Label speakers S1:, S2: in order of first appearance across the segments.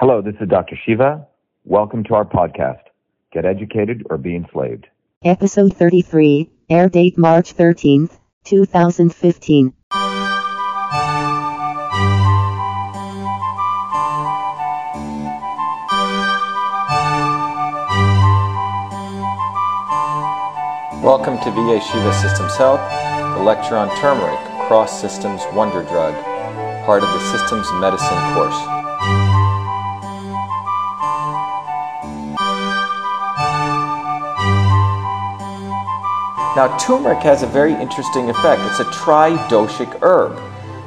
S1: Hello, this is Dr. Shiva. Welcome to our podcast, Get Educated or Be Enslaved.
S2: Episode 33, air date March 13th, 2015.
S3: Welcome to VA Shiva Systems Health, the lecture on turmeric, Cross Systems Wonder Drug, part of the Systems Medicine course. Now, turmeric has a very interesting effect. It's a tridoshic herb,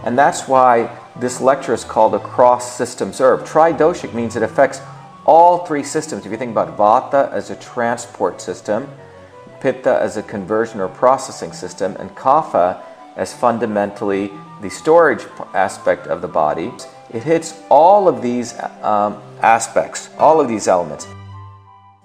S3: and that's why this lecture is called a cross systems herb. Tridoshic means it affects all three systems. If you think about vata as a transport system, pitta as a conversion or processing system, and kapha as fundamentally the storage aspect of the body, it hits all of these um, aspects, all of these elements.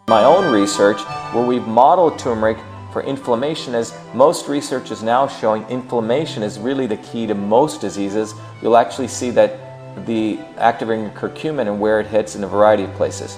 S3: My own research, where we've modeled turmeric for inflammation as most research is now showing inflammation is really the key to most diseases. You'll actually see that the activating curcumin and where it hits in a variety of places.